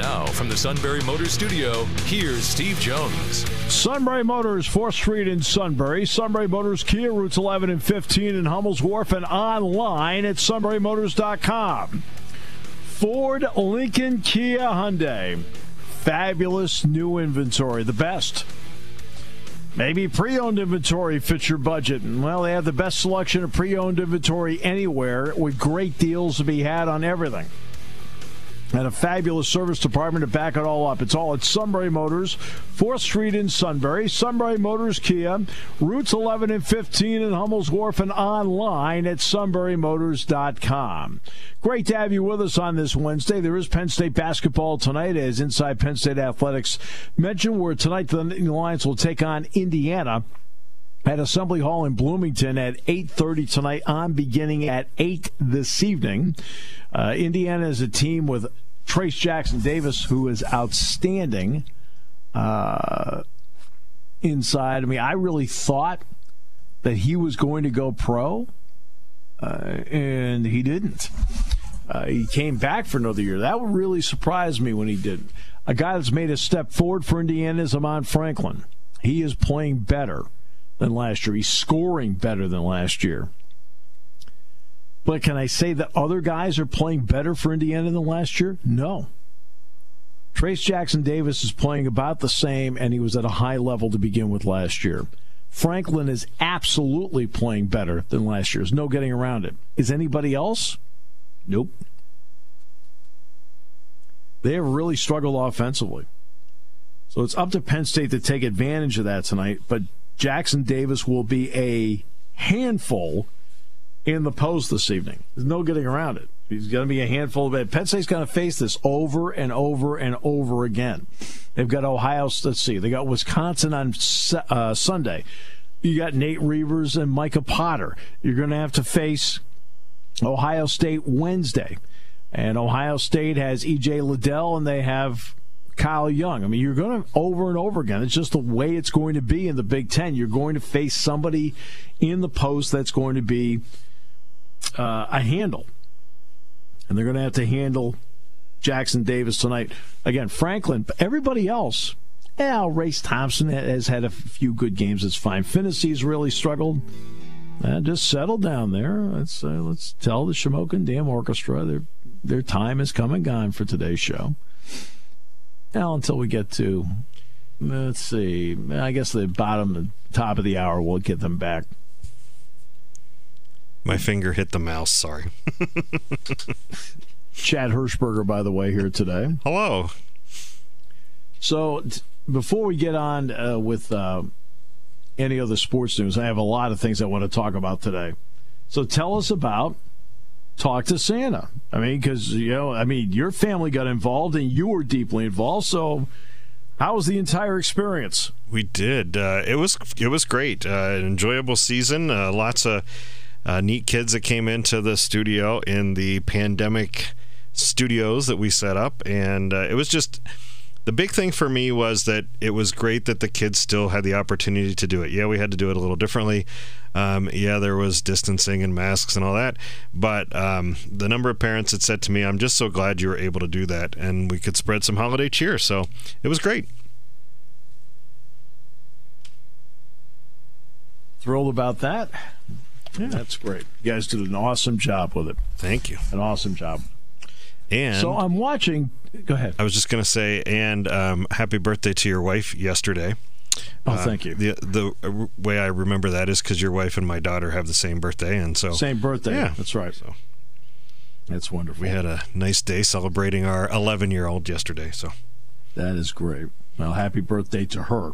Now, from the Sunbury Motors Studio, here's Steve Jones. Sunbury Motors, 4th Street in Sunbury. Sunbury Motors Kia, routes 11 and 15 in Hummel's Wharf, and online at sunburymotors.com. Ford, Lincoln, Kia, Hyundai. Fabulous new inventory, the best. Maybe pre owned inventory fits your budget. Well, they have the best selection of pre owned inventory anywhere with great deals to be had on everything and a fabulous service department to back it all up. It's all at Sunbury Motors, 4th Street in Sunbury, Sunbury Motors Kia, routes 11 and 15 in Hummel's Wharf, and online at sunburymotors.com. Great to have you with us on this Wednesday. There is Penn State basketball tonight, as Inside Penn State Athletics mentioned, where tonight the Lions will take on Indiana at Assembly Hall in Bloomington at 8:30 tonight. I'm beginning at 8 this evening. Uh, Indiana is a team with Trayce Jackson Davis, who is outstanding uh, inside. I mean, I really thought that he was going to go pro, uh, and he didn't. Uh, he came back for another year. That would really surprise me when he did. A guy that's made a step forward for Indiana is Armaan Franklin. He is playing better than last year. He's scoring better than last year. But can I say that other guys are playing better for Indiana than last year? No. Trayce Jackson Davis is playing about the same, and he was at a high level to begin with last year. Franklin is absolutely playing better than last year. There's no getting around it. Is anybody else? Nope. They have really struggled offensively. So it's up to Penn State to take advantage of that tonight. But Jackson Davis will be a handful in the post this evening. There's no getting around it. He's going to be a handful of it. Penn State's going to face this over and over and over again. They've got Ohio. Let's see. They got Wisconsin on uh, Sunday. You got Nate Reuvers and Micah Potter. You're going to have to face Ohio State Wednesday, and Ohio State has EJ Liddell, and they have Kyle Young. I mean, you're going to over and over again. It's just the way it's going to be in the Big Ten. You're going to face somebody in the post that's going to be uh, a handle. And they're going to have to handle Jackson Davis tonight. Again, Franklin, everybody else. Yeah, Race Thompson has had a few good games. It's fine. Phinisee's really struggled. Uh, just settle down there. Let's uh, let's tell the Shamokin Dam Orchestra their their time has come and gone for today's show. Now, until we get to let's see, I guess the bottom, the top of the hour, we'll get them back. My finger hit the mouse. Sorry. Chad Hirschberger, by the way, here today. Hello. So, t- before we get on uh, with uh, any other sports news, I have a lot of things I want to talk about today. So, tell us about Talk to Santa. I mean, because, you know, I mean, your family got involved and you were deeply involved. So, how was the entire experience? We did. Uh, it was it was great. Uh, an enjoyable season. Uh, lots of uh, neat kids that came into the studio in the pandemic studios that we set up, and uh, it was just the big thing for me was that it was great that the kids still had the opportunity to do it. Yeah, we had to do it a little differently. Um, yeah, there was distancing and masks and all that. But um, the number of parents that said to me, I'm just so glad you were able to do that and we could spread some holiday cheer. So it was great. Thrilled about that. Yeah. That's great. You guys did an awesome job with it. Thank you. An awesome job. And so I'm watching. Go ahead. I was just going to say, and um, happy birthday to your wife yesterday. Oh, uh, thank you. The the way I remember that is because your wife and my daughter have the same birthday, and so same birthday. Yeah, that's right. So that's wonderful. We had a nice day celebrating our 11 year old yesterday. So that is great. Well, happy birthday to her.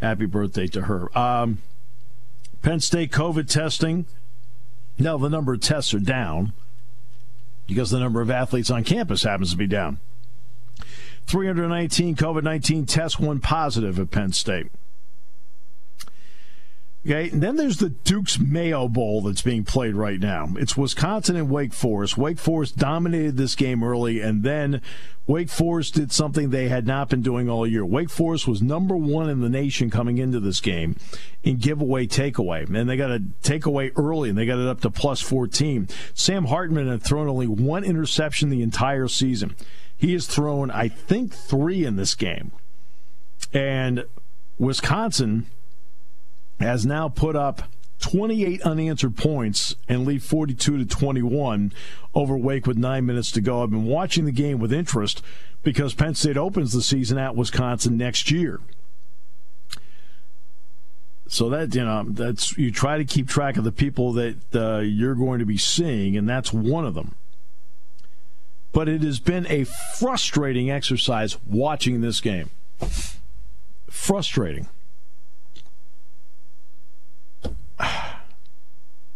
Happy birthday to her. Um, Penn State COVID testing. Now the number of tests are down because the number of athletes on campus happens to be down. 319 COVID 19 tests, one positive at Penn State. Okay, and then there's the Duke's Mayo Bowl that's being played right now. It's Wisconsin and Wake Forest. Wake Forest dominated this game early, and then Wake Forest did something they had not been doing all year. Wake Forest was number one in the nation coming into this game in giveaway takeaway, and they got a takeaway early, and they got it up to plus 14. Sam Hartman had thrown only one interception the entire season. He has thrown, I think, three in this game. And Wisconsin has now put up 28 unanswered points and lead 42 to 21 over Wake with nine minutes to go. I've been watching the game with interest because Penn State opens the season at Wisconsin next year. So that you know, that's you try to keep track of the people that uh, you're going to be seeing, and that's one of them. But it has been a frustrating exercise watching this game. Frustrating.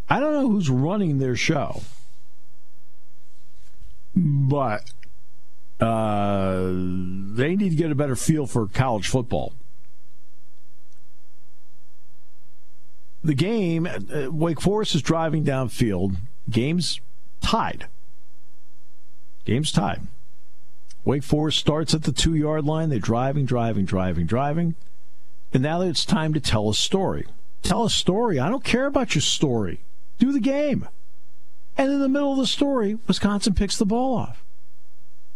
I don't know who's running their show, but uh, they need to get a better feel for college football. The game, uh, Wake Forest is driving downfield. Game's tied. Game's tied. Wake Forest starts at the two yard line. They're driving, driving, driving, driving. And now it's time to tell a story. Tell a story. I don't care about your story. Do the game. And in the middle of the story, Wisconsin picks the ball off.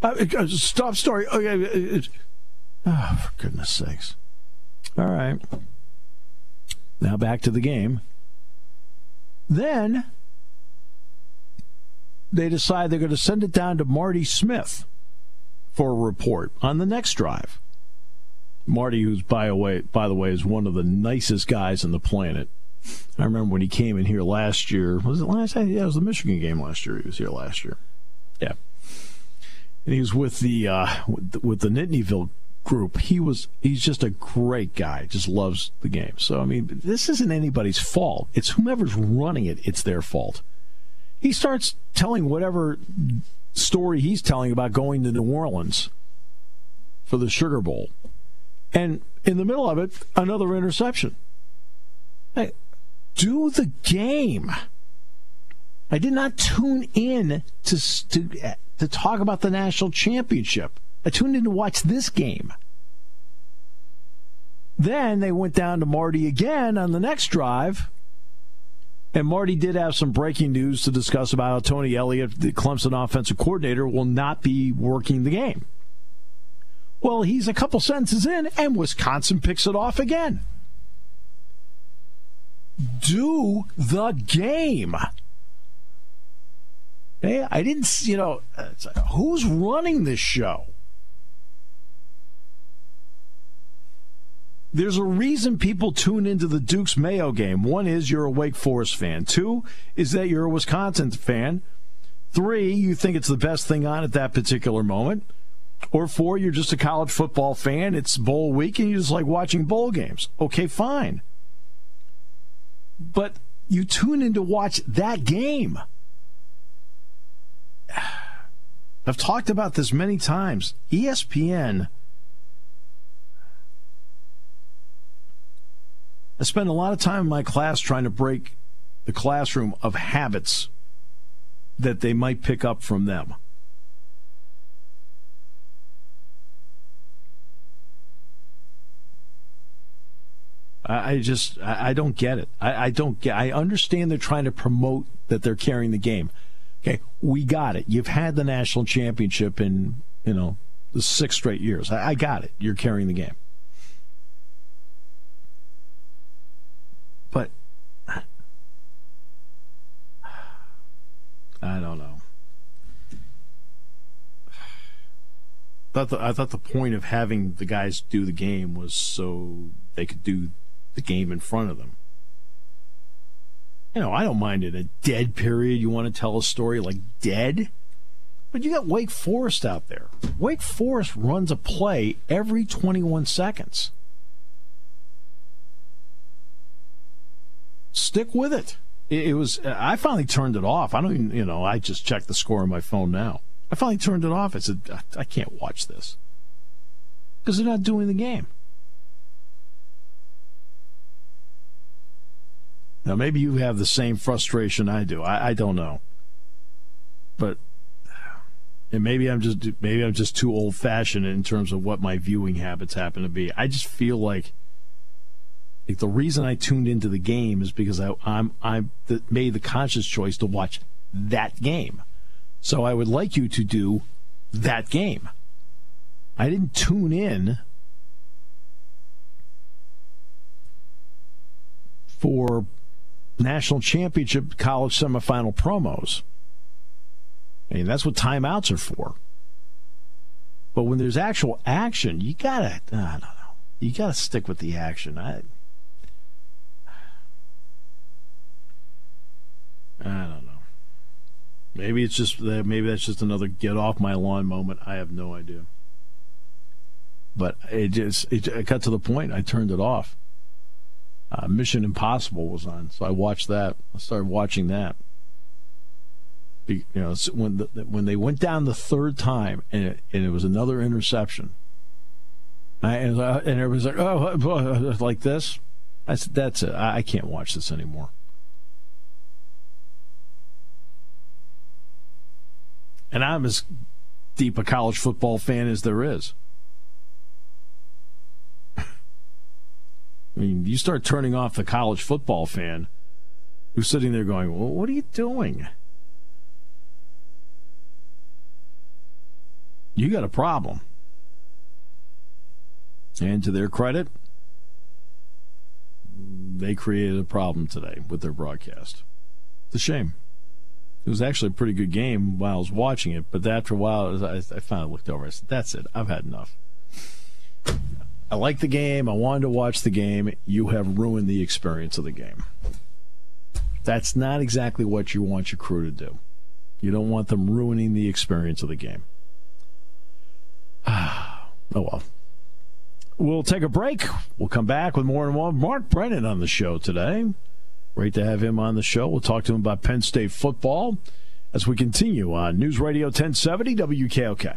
Uh, stop story. Okay. Oh, for goodness sakes. All right. Now back to the game. Then they decide they're going to send it down to Marty Smith for a report on the next drive. Marty, who's by the way, by the way, is one of the nicest guys on the planet. I remember when he came in here last year. Was it last? Yeah, it was the Michigan game last year. He was here last year. Yeah, and he was with the uh, with the Nittanyville group. He was he's just a great guy. Just loves the game. So I mean, this isn't anybody's fault. It's whomever's running it. It's their fault. He starts telling whatever story he's telling about going to New Orleans for the Sugar Bowl, and in the middle of it, another interception. Hey, do the game. I did not tune in to, to, to talk about the national championship. I tuned in to watch this game. Then they went down to Marty again on the next drive. And Marty did have some breaking news to discuss about how Tony Elliott, the Clemson offensive coordinator, will not be working the game. Well, he's a couple sentences in, and Wisconsin picks it off again do the game. Hey, I didn't, you know, who's running this show? There's a reason people tune into the Duke's Mayo game. One is you're a Wake Forest fan. Two is that you're a Wisconsin fan. Three, you think it's the best thing on at that particular moment. Or four, you're just a college football fan. It's bowl week and you just like watching bowl games. Okay, fine but you tune in to watch that game. I've talked about this many times. ESPN. I spend a lot of time in my class trying to break the classroom of habits that they might pick up from them. I, just I, don't get it. I, I don't get. I understand they're trying to promote that they're carrying the game. Okay, we got it. You've had the national championship in you know the six straight years. I, I got it. You're carrying the game. But I don't know. I thought the, I thought the point of having the guys do the game was so they could do the game in front of them. You know, I don't mind in a dead period. You want to tell a story like dead? But you got Wake Forest out there. Wake Forest runs a play every 21 seconds. Stick with it. It, was. I finally turned it off. I don't even. You know. I just checked the score on my phone now. I finally turned it off. I said, I can't watch this. because they're not doing the game. Now, maybe you have the same frustration I do. I, I don't know, but and maybe I'm just maybe I'm just too old fashioned in terms of what my viewing habits happen to be. I just feel like, like the reason I tuned into the game is because I, I'm I made the conscious choice to watch that game. So I would like you to do that game. I didn't tune in for national championship college semifinal promos. I mean, that's what timeouts are for. But when there's actual action, you gotta, I don't know, you gotta stick with the action. I, I don't know. Maybe it's just that. Maybe that's just another get off my lawn moment. I have no idea. But it just it, it got to the point. I turned it off uh, Mission Impossible was on, so I watched that. I started watching that. You know, when the, when they went down the third time and it, and it was another interception, I, and, uh, and everybody's like, "Oh, like this." I said, "That's it. I, I can't watch this anymore." And I'm as deep a college football fan as there is. I mean, you start turning off the college football fan who's sitting there going, Well, what are you doing? You got a problem. And to their credit, they created a problem today with their broadcast. It's a shame. It was actually a pretty good game while I was watching it, but after a while, I, I finally looked over. I said, "That's it. I've had enough." I like the game. I wanted to watch the game. You have ruined the experience of the game. That's not exactly what you want your crew to do. You don't want them ruining the experience of the game. oh well. We'll take a break. We'll come back with more and more. Mark Brennan on the show today. Great to have him on the show. We'll talk to him about Penn State football as we continue on News Radio 1070 WKOK.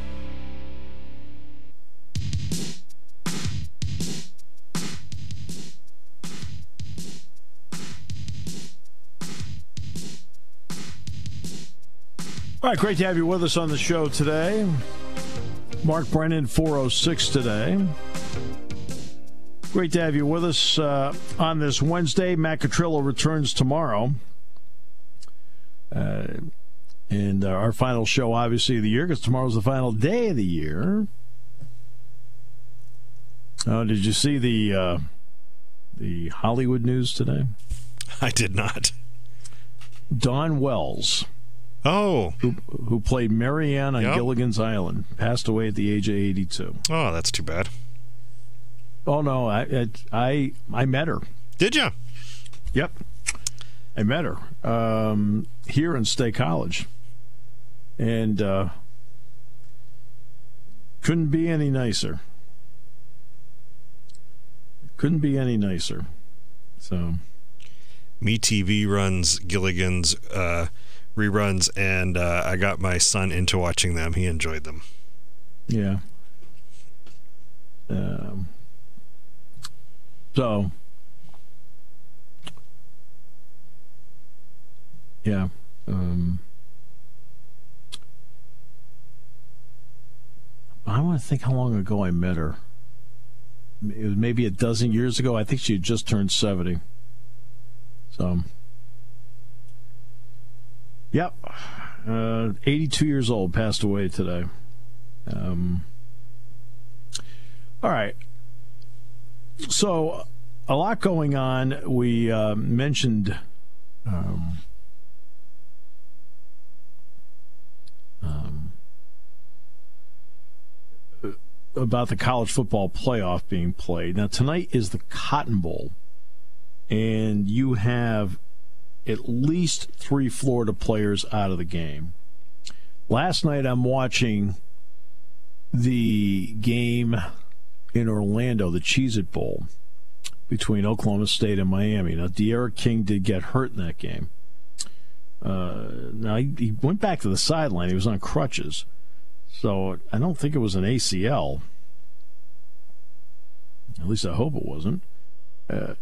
Right, great to have you with us on the show today. Mark Brennan, 406 today. Great to have you with us uh, on this Wednesday. Matt Catrillo returns tomorrow. Uh, and uh, our final show, obviously, of the year, because tomorrow's the final day of the year. Oh, did you see the uh, the Hollywood news today? I did not. Dawn Wells Oh. Who, who played Mary Ann on yep. Gilligan's Island. Passed away at the age of 82. Oh, that's too bad. Oh, no. I, I, I met her. Did you? Yep. I met her um, here in State College. And uh, couldn't be any nicer. Couldn't be any nicer. So. MeTV runs Gilligan's. Uh, reruns, and uh, I got my son into watching them. He enjoyed them. Yeah. Um, so, yeah. Um, I want to think how long ago I met her. it was maybe a dozen years ago. I think she had just turned 70. So, yep. Uh, 82 years old, passed away today. Um, all right. So, a lot going on. We uh, mentioned. Um, um, about the college football playoff being played. Now, tonight is the Cotton Bowl, and you have at least three Florida players out of the game. Last night, I'm watching the game in Orlando, the Cheez It Bowl between Oklahoma State and Miami. Now, D'Eriq King did get hurt in that game. Uh, now, he, he went back to the sideline. He was on crutches. So I don't think it was an ACL. At least I hope it wasn't. Uh,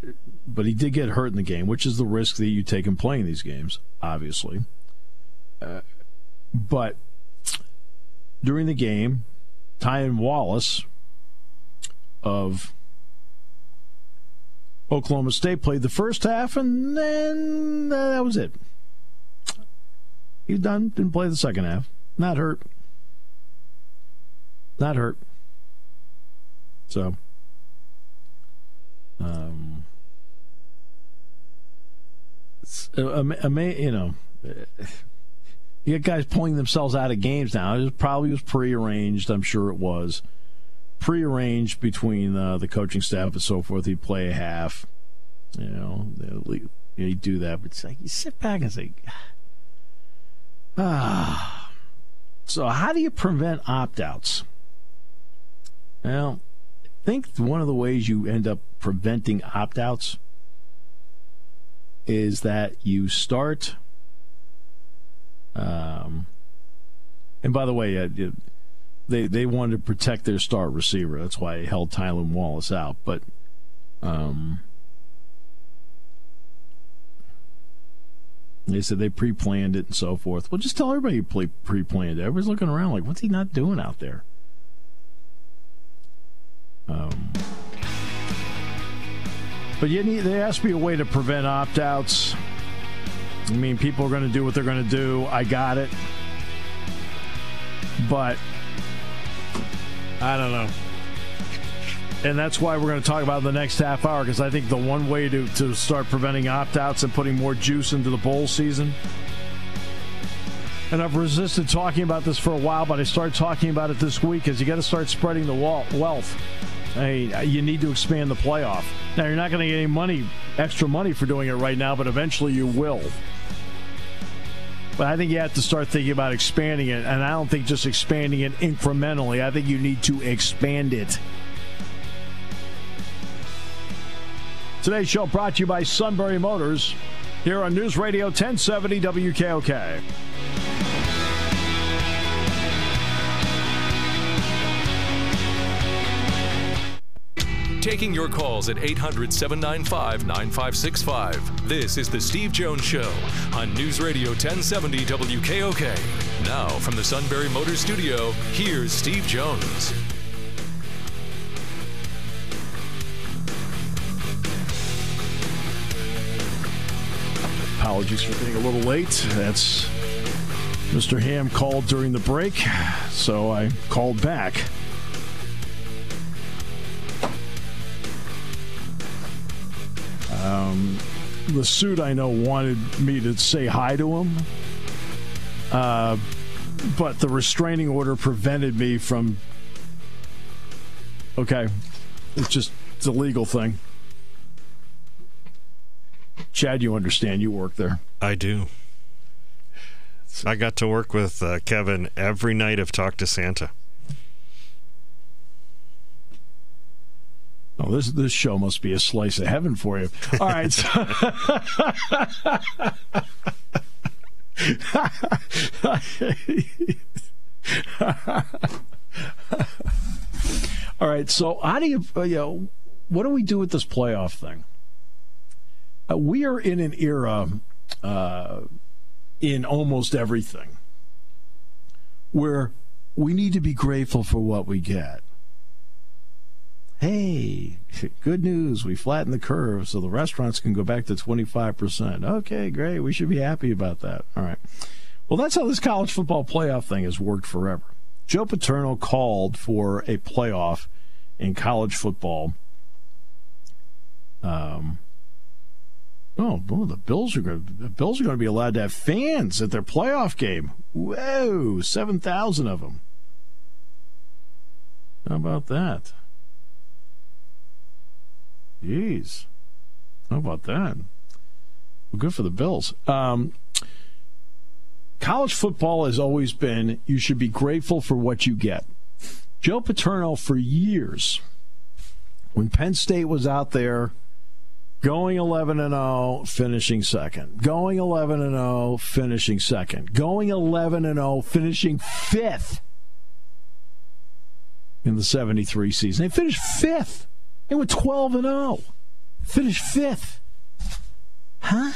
but he did get hurt in the game, which is the risk that you take in playing these games, obviously. Uh, but during the game, Tylan Wallace of Oklahoma State played the first half, and then uh, that was it. He's done. Didn't play the second half. Not hurt. Not hurt. So, um, uh, you know, you got guys pulling themselves out of games now. It probably was prearranged. I'm sure it was prearranged between uh, the coaching staff and so forth. He'd play a half. You know, he'd do that. But it's like you sit back and say, ah. So, how do you prevent opt outs? Well, I think one of the ways you end up preventing opt outs is that you start. Um, and by the way, uh, they they wanted to protect their star receiver. That's why they held Tylan Wallace out. But um, they said they pre-planned it and so forth. Well, just tell everybody you pre-planned it. Everybody's looking around like, what's he not doing out there? Um, but you need, there has to be a way to prevent opt outs. I mean, people are going to do what they're going to do. I got it. But I don't know. And that's why we're going to talk about the next half hour because I think the one way to, to start preventing opt outs and putting more juice into the bowl season. And I've resisted talking about this for a while, but I started talking about it this week is you got to start spreading the wealth. Hey, you need to expand the playoff. Now you're not going to get any money, extra money for doing it right now, but eventually you will. But I think you have to start thinking about expanding it, and I don't think just expanding it incrementally. I think you need to expand it. Today's show brought to you by Sunbury Motors here on News Radio 1070 WKOK. Taking your calls at 800 795 9565. This is The Steve Jones Show on News Radio 1070 WKOK. Now, from the Sunbury Motor Studio, here's Steve Jones. Apologies for being a little late. That's Mr. Ham called during the break, so I called back. Um, the suit I know wanted me to say hi to him, uh, but the restraining order prevented me from. Okay, it's just it's a legal thing. Chad, you understand? You work there. I do. I got to work with uh, Kevin every night of Talk to Santa. Oh, this this show must be a slice of heaven for you. All right. So All right. So how do you, uh, you know, what do we do with this playoff thing? Uh, we are in an era uh, in almost everything where we need to be grateful for what we get. Hey, good news. We flattened the curve so the restaurants can go back to 25%. Okay, great. We should be happy about that. All right. Well, that's how this college football playoff thing has worked forever. Joe Paterno called for a playoff in college football. Um, oh, the Bills are going. The Bills are going to be allowed to have fans at their playoff game. Whoa, seven thousand of them. How about that? Jeez. How about that? Well, good for the Bills. Um, college football has always been you should be grateful for what you get. Joe Paterno, for years, when Penn State was out there going 11 and 0, finishing second, going 11 and 0, finishing second, going 11 and 0, finishing fifth in the 73 season. They finished fifth. They went 12 and 0. Finished fifth. Huh?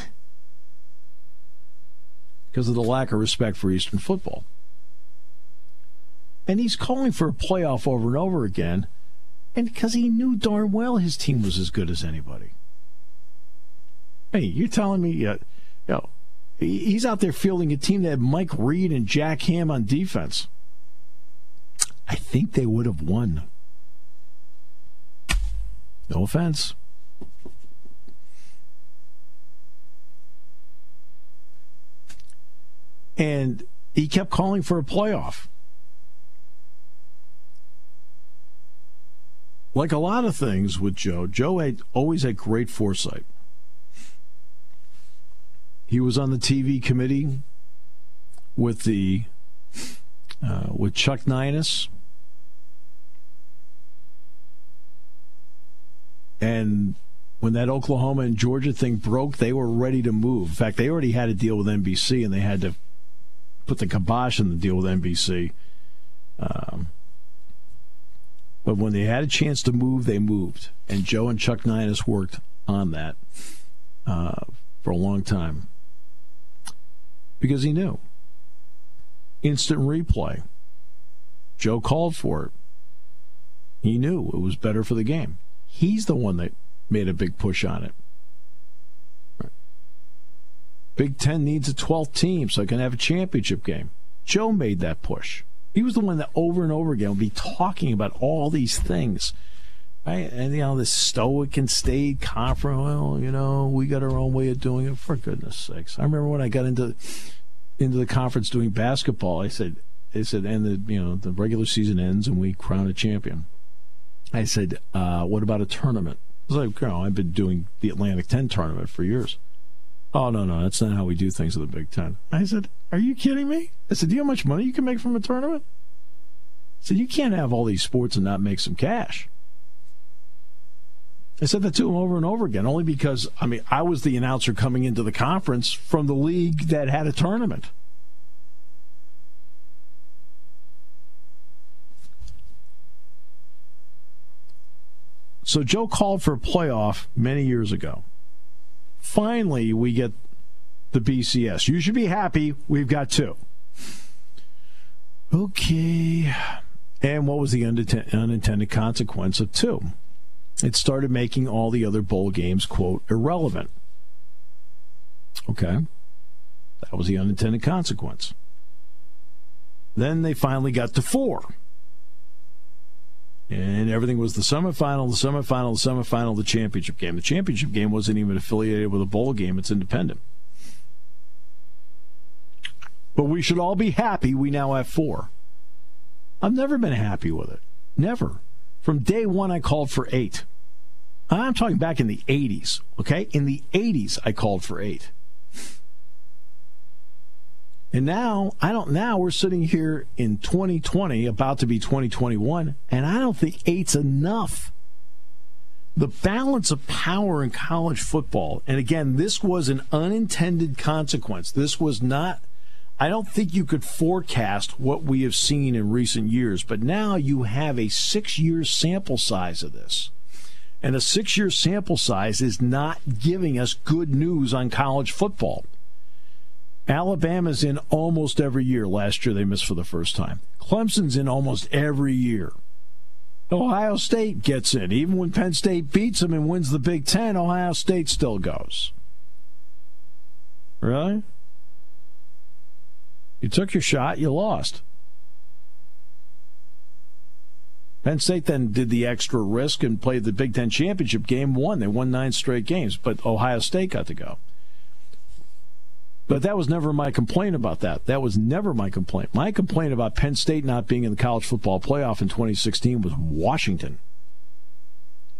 Because of the lack of respect for Eastern football. And he's calling for a playoff over and over again, and because he knew darn well his team was as good as anybody. Hey, you're telling me, uh, know, he's out there fielding a team that had Mike Reid and Jack Ham on defense. I think they would have won. No offense. And he kept calling for a playoff. Like a lot of things with Joe, Joe had always had great foresight. He was on the TV committee with the uh, with Chuck Neinas And when that Oklahoma and Georgia thing broke, they were ready to move. In fact, they already had a deal with NBC, and they had to put the kibosh on the deal with NBC. Um, but when they had a chance to move, they moved. And Joe and Chuck Neinas worked on that uh, for a long time because he knew. Instant replay. Joe called for it. He knew it was better for the game. He's the one that made a big push on it. Big Ten needs a 12th team so I can have a championship game. Joe made that push. He was the one that over and over again would be talking about all these things. Right? And, you know, this stoic and staid conference, well, you know, we got our own way of doing it. For goodness sakes. I remember when I got into into the conference doing basketball, I said, I said, and the, you know, the regular season ends and we crown a champion. I said, uh, what about a tournament? I was like, know, I've been doing the Atlantic 10 tournament for years. Oh, no, no, that's not how we do things in the Big Ten. I said, are you kidding me? I said, do you know how much money you can make from a tournament? I said, you can't have all these sports and not make some cash. I said that to him over and over again, only because, I mean, I was the announcer coming into the conference from the league that had a tournament. So Joe called for a playoff many years ago. Finally, we get the BCS. You should be happy. We've got two. Okay. And what was the unintended consequence of two? It started making all the other bowl games, quote, irrelevant. Okay. That was the unintended consequence. Then they finally got to four and everything was the semifinal, the semifinal, the semifinal, the championship game. The championship game wasn't even affiliated with a bowl game; it's independent. But we should all be happy we now have four. I've never been happy with it. Never. From day one, I called for eight. I'm talking back in the 80s, okay? In the 80s, I called for eight. And now, I don't, now we're sitting here in 2020, about to be 2021, and I don't think eight's enough. The balance of power in college football, and again, this was an unintended consequence. This was not, I don't think you could forecast what we have seen in recent years, but now you have a six year sample size of this. And a six year sample size is not giving us good news on college football. Alabama's in almost every year. Last year they missed for the first time. Clemson's in almost every year. Ohio State gets in. Even when Penn State beats them and wins the Big Ten, Ohio State still goes. Really? You took your shot, you lost. Penn State then did the extra risk and played the Big Ten championship game, won. They won nine straight games, but Ohio State got to go. But that was never my complaint about that. That was never my complaint. My complaint about Penn State not being in the college football playoff in 2016 was Washington.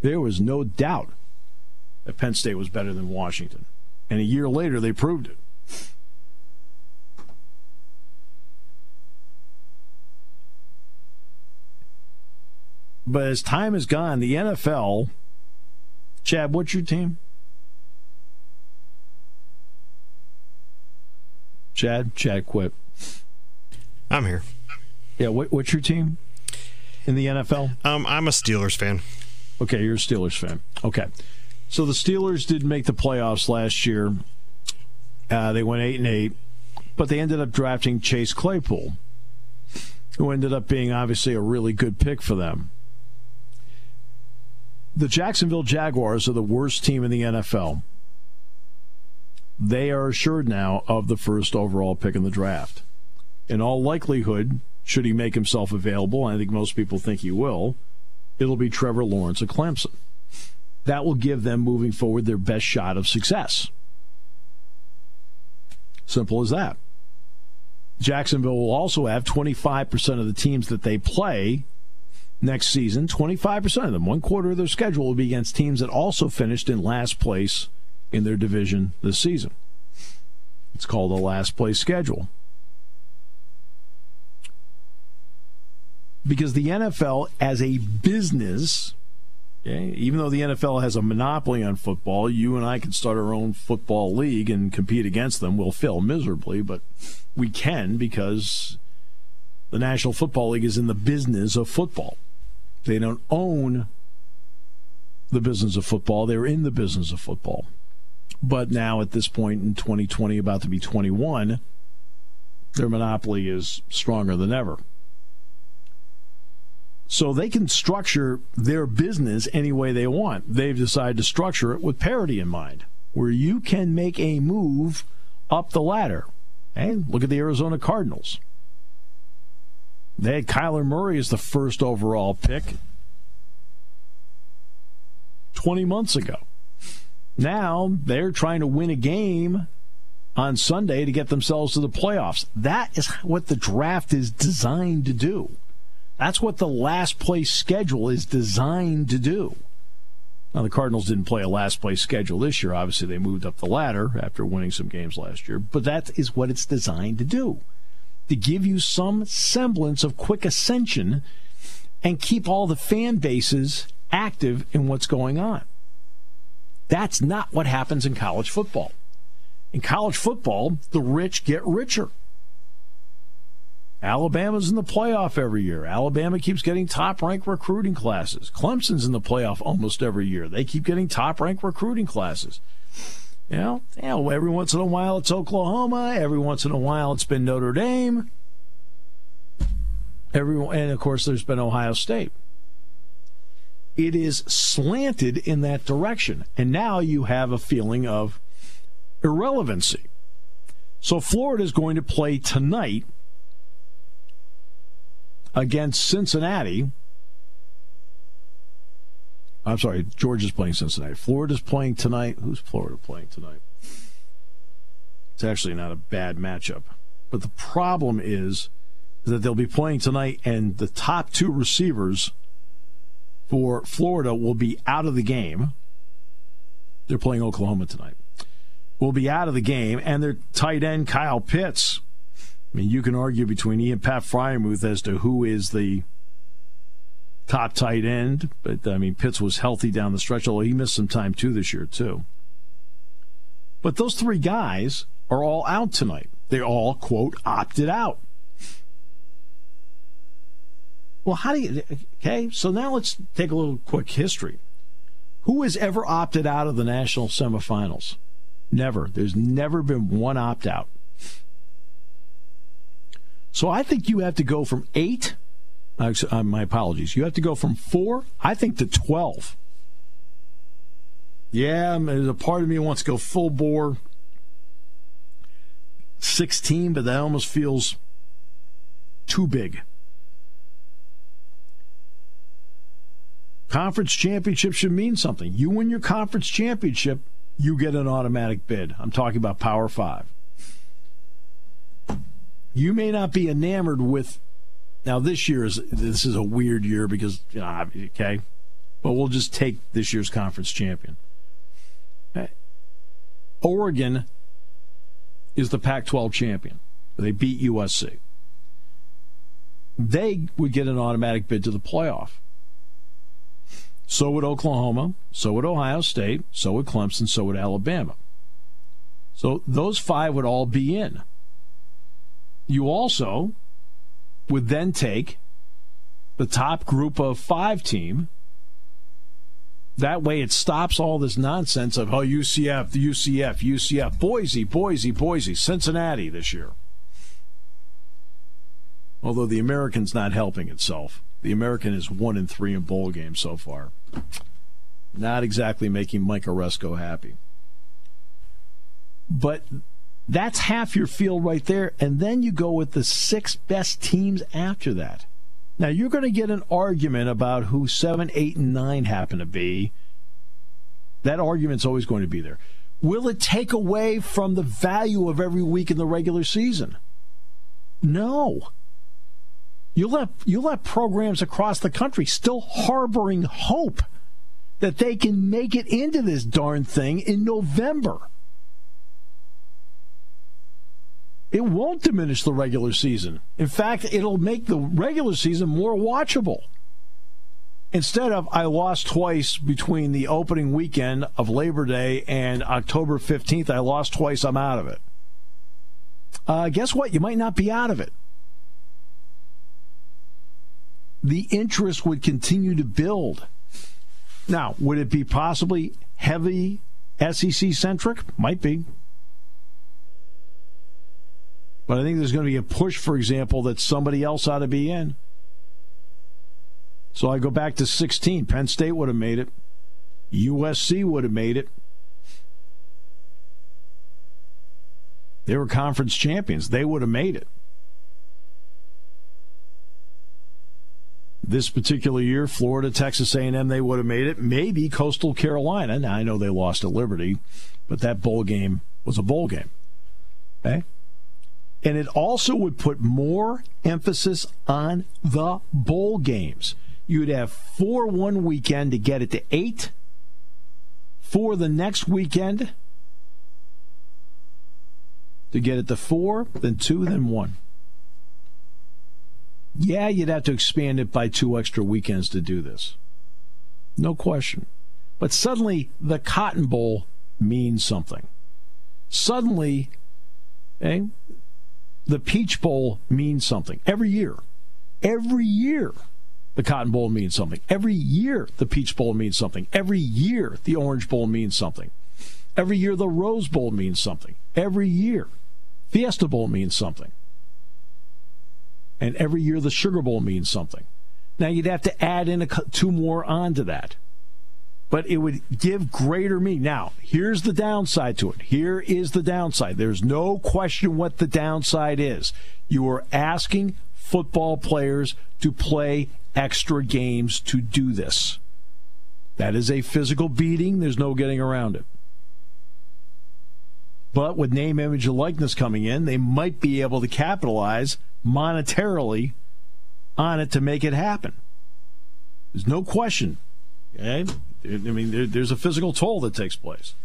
There was no doubt that Penn State was better than Washington. And a year later, they proved it. But as time has gone, the NFL, Chad, what's your team? Chad, Chad quit. I'm here. Yeah, what, what's your team in the NFL? Um, I'm a Steelers fan. Okay, you're a Steelers fan. Okay, so the Steelers did make the playoffs last year. Uh, they went eight and eight, but they ended up drafting Chase Claypool, who ended up being obviously a really good pick for them. The Jacksonville Jaguars are the worst team in the NFL. They are assured now of the first overall pick in the draft. In all likelihood, should he make himself available, I think most people think he will, it'll be Trevor Lawrence of Clemson. That will give them moving forward their best shot of success. Simple as that. Jacksonville will also have 25% of the teams that they play next season, 25% of them, one quarter of their schedule will be against teams that also finished in last place in their division this season. It's called the last place schedule. Because the NFL, as a business, okay, even though the NFL has a monopoly on football, you and I can start our own football league and compete against them. We'll fail miserably, but we can because the National Football League is in the business of football. They don't own the business of football, they're in the business of football. But now, at this point in 2020, about to be 21, their monopoly is stronger than ever. So they can structure their business any way they want. They've decided to structure it with parity in mind, where you can make a move up the ladder. Hey, look at the Arizona Cardinals. They had Kyler Murray as the first overall pick 20 months ago. Now they're trying to win a game on Sunday to get themselves to the playoffs. That is what the draft is designed to do. That's what the last place schedule is designed to do. Now, the Cardinals didn't play a last place schedule this year. Obviously, they moved up the ladder after winning some games last year, but that is what it's designed to do to give you some semblance of quick ascension and keep all the fan bases active in what's going on. That's not what happens in college football. In college football, the rich get richer. Alabama's in the playoff every year. Alabama keeps getting top ranked recruiting classes. Clemson's in the playoff almost every year. They keep getting top ranked recruiting classes. You know, you know, every once in a while it's Oklahoma. Every once in a while it's been Notre Dame. Every, and of course, there's been Ohio State it is slanted in that direction. And now you have a feeling of irrelevancy. So Florida is going to play tonight against Cincinnati. I'm sorry, Georgia's playing Cincinnati. Florida's playing tonight. Who's Florida playing tonight? It's actually not a bad matchup. But the problem is that they'll be playing tonight, and the top two receivers for Florida will be out of the game. They're playing Oklahoma tonight. Will be out of the game, and their tight end Kyle Pitts. I mean, you can argue between he and Pat Freiermuth as to who is the top tight end, but I mean, Pitts was healthy down the stretch, although he missed some time too this year too. But those three guys are all out tonight. They all quote opted out. Well, how do you? Okay, so now let's take a little quick history. Who has ever opted out of the national semifinals? Never. There's never been one opt out. So I think you have to go from eight my apologies. You have to go from four, I think, to 12. Yeah, there's a part of me wants to go full bore 16, but that almost feels too big. Conference championship should mean something. You win your conference championship, you get an automatic bid. I'm talking about Power Five. You may not be enamored with. Now this year is this is a weird year because you know, okay, but we'll just take this year's conference champion. Okay. Oregon is the Pac-12 champion. They beat USC. They would get an automatic bid to the playoff. So would Oklahoma, so would Ohio State, so would Clemson, so would Alabama. So those five would all be in. You also would then take the top group of five team. That way it stops all this nonsense of, oh, UCF, UCF, UCF, Boise, Boise, Boise, Cincinnati this year. Although the American's not helping itself. The American is one in three in bowl games so far. Not exactly making Mike Aresco happy. But that's half your field right there. And then you go with the six best teams after that. Now, you're going to get an argument about who seven, eight, and nine happen to be. That argument's always going to be there. Will it take away from the value of every week in the regular season? No. You'll have, you'll programs across the country still harboring hope that they can make it into this darn thing in November. It won't diminish the regular season. In fact, it'll make the regular season more watchable. Instead of I lost twice between the opening weekend of Labor Day and October 15th, I lost twice, I'm out of it. Uh, guess what? You might not be out of it the interest would continue to build. Now, would it be possibly heavy SEC centric? Might be. But I think there's going to be a push, for example, that somebody else ought to be in. So I go back to 16. Penn State would have made it. USC would have made it. They were conference champions. They would have made it. This particular year, Florida, Texas A&M, they would have made it. Maybe Coastal Carolina. Now I know they lost at Liberty, but that bowl game was a bowl game. Okay, and it also would put more emphasis on the bowl games. You'd have four one weekend to get it to eight. Four the next weekend to get it to four, then two, then one. Yeah, you'd have to expand it by two extra weekends to do this. No question. But suddenly, the Cotton Bowl means something. Suddenly, eh, the Peach Bowl means something. Every year. Every year, the Cotton Bowl means something. Every year, the Peach Bowl means something. Every year, the Orange Bowl means something. Every year, the Rose Bowl means something. Every year, Fiesta Bowl means something. And every year the Sugar Bowl means something. Now you'd have to add in a, two more onto that. But it would give greater meaning. Now, here's the downside to it. Here is the downside. There's no question what the downside is. You are asking football players to play extra games to do this. That is a physical beating. There's no getting around it. But with name, image, and likeness coming in, they might be able to capitalize monetarily on it to make it happen. There's no question. Okay? I mean, there, there's a physical toll that takes place.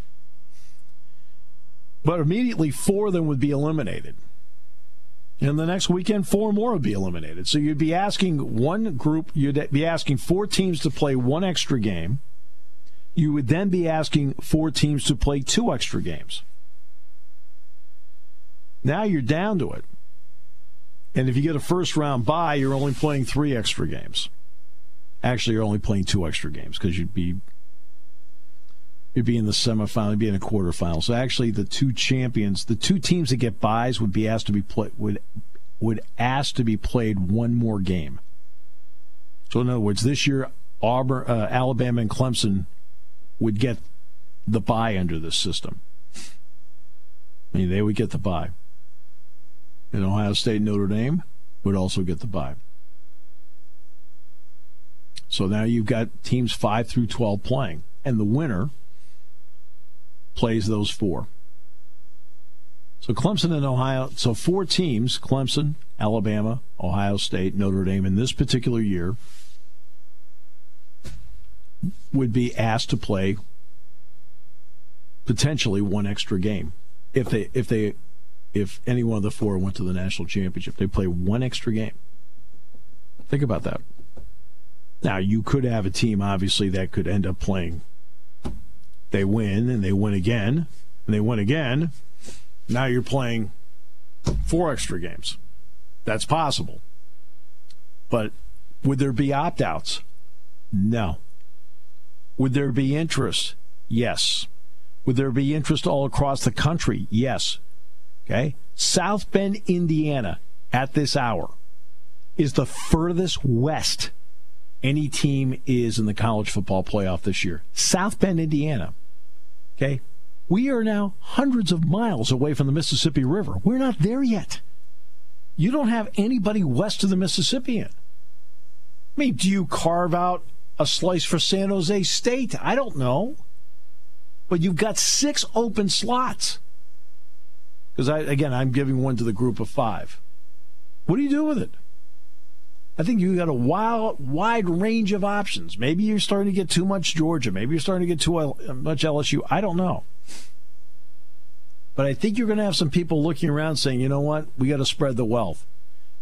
But immediately, four of them would be eliminated. And the next weekend, four more would be eliminated. So you'd be asking one group, you'd be asking four teams to play one extra game. You would then be asking four teams to play two extra games. Now you're down to it. And if you get a first round bye, you're only playing three extra games. Actually, you're only playing two extra games because you'd be you'd be in the semifinal, you'd be in a quarterfinal. So actually, the two champions, the two teams that get byes, would be asked to be play, would would ask to be played one more game. So, in other words, this year, Auburn, uh, Alabama, and Clemson would get the bye under this system. I mean, they would get the bye. And Ohio State, Notre Dame would also get the bye. So now you've got teams 5 through 12 playing, and the winner plays those four. So Clemson and Ohio, so four teams Clemson, Alabama, Ohio State, Notre Dame in this particular year would be asked to play potentially one extra game if they if they if any one of the four went to the national championship they play one extra game. Think about that. Now you could have a team obviously that could end up playing. They win and they win again and they win again. Now you're playing four extra games. That's possible. But would there be opt-outs? No. Would there be interest? Yes. Would there be interest all across the country? Yes. Okay. South Bend, Indiana, at this hour, is the furthest west any team is in the college football playoff this year. South Bend, Indiana. Okay. We are now hundreds of miles away from the Mississippi River. We're not there yet. You don't have anybody west of the Mississippi I mean, do you carve out a slice for San Jose State? I don't know but you've got six open slots. Because I again, I'm giving one to the group of five. What do you do with it? I think you got a wild, wide range of options. Maybe you're starting to get too much Georgia. Maybe you're starting to get too much LSU. I don't know. But I think you're going to have some people looking around saying, you know what? We got to spread the wealth.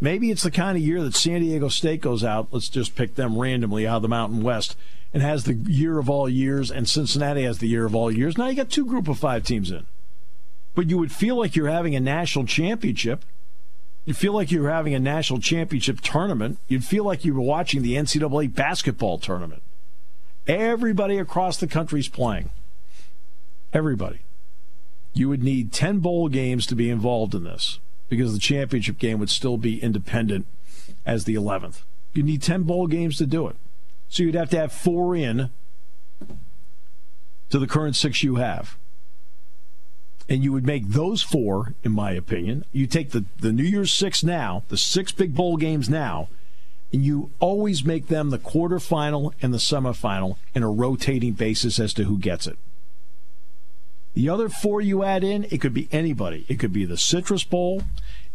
Maybe it's the kind of year that San Diego State goes out. Let's just pick them randomly out of the Mountain West and has the year of all years, and Cincinnati has the year of all years. Now you got two group of five teams in. But you would feel like you're having a national championship. You feel like you're having a national championship tournament. You'd feel like you were watching the NCAA basketball tournament. Everybody across the country is playing. Everybody. You would need 10 bowl games to be involved in this because the championship game would still be independent as the 11th. You need 10 bowl games to do it. So you'd have to have four in to the current six you have. And you would make those four, in my opinion. You take the, the New Year's six now, the six big bowl games now, and you always make them the quarterfinal and the semifinal in a rotating basis as to who gets it. The other four you add in, it could be anybody. It could be the Citrus Bowl,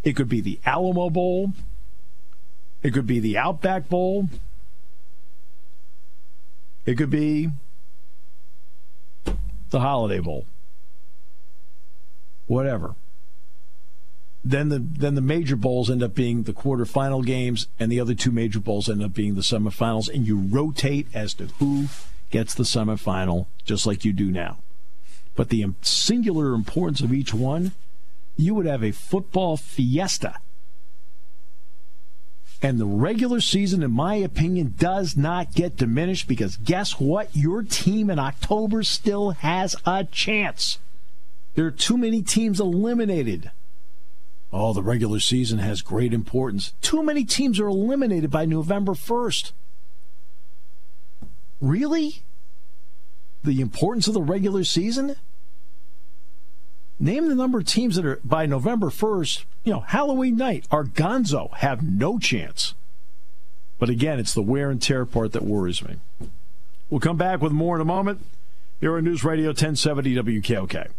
it could be the Alamo Bowl, it could be the Outback Bowl, it could be the Holiday Bowl. Whatever. Then the then the major bowls end up being the quarterfinal games, and the other two major bowls end up being the semifinals, and you rotate as to who gets the semifinal, just like you do now. But the singular importance of each one, you would have a football fiesta and the regular season, in my opinion, does not get diminished because guess what? Your team in October still has a chance. There are too many teams eliminated. Oh, the regular season has great importance. Too many teams are eliminated by November 1st. Really? The importance of the regular season? Name the number of teams that are by November 1st, you know, Halloween night are gonzo, have no chance. But again, it's the wear and tear part that worries me. We'll come back with more in a moment here on News Radio 1070 WKOK.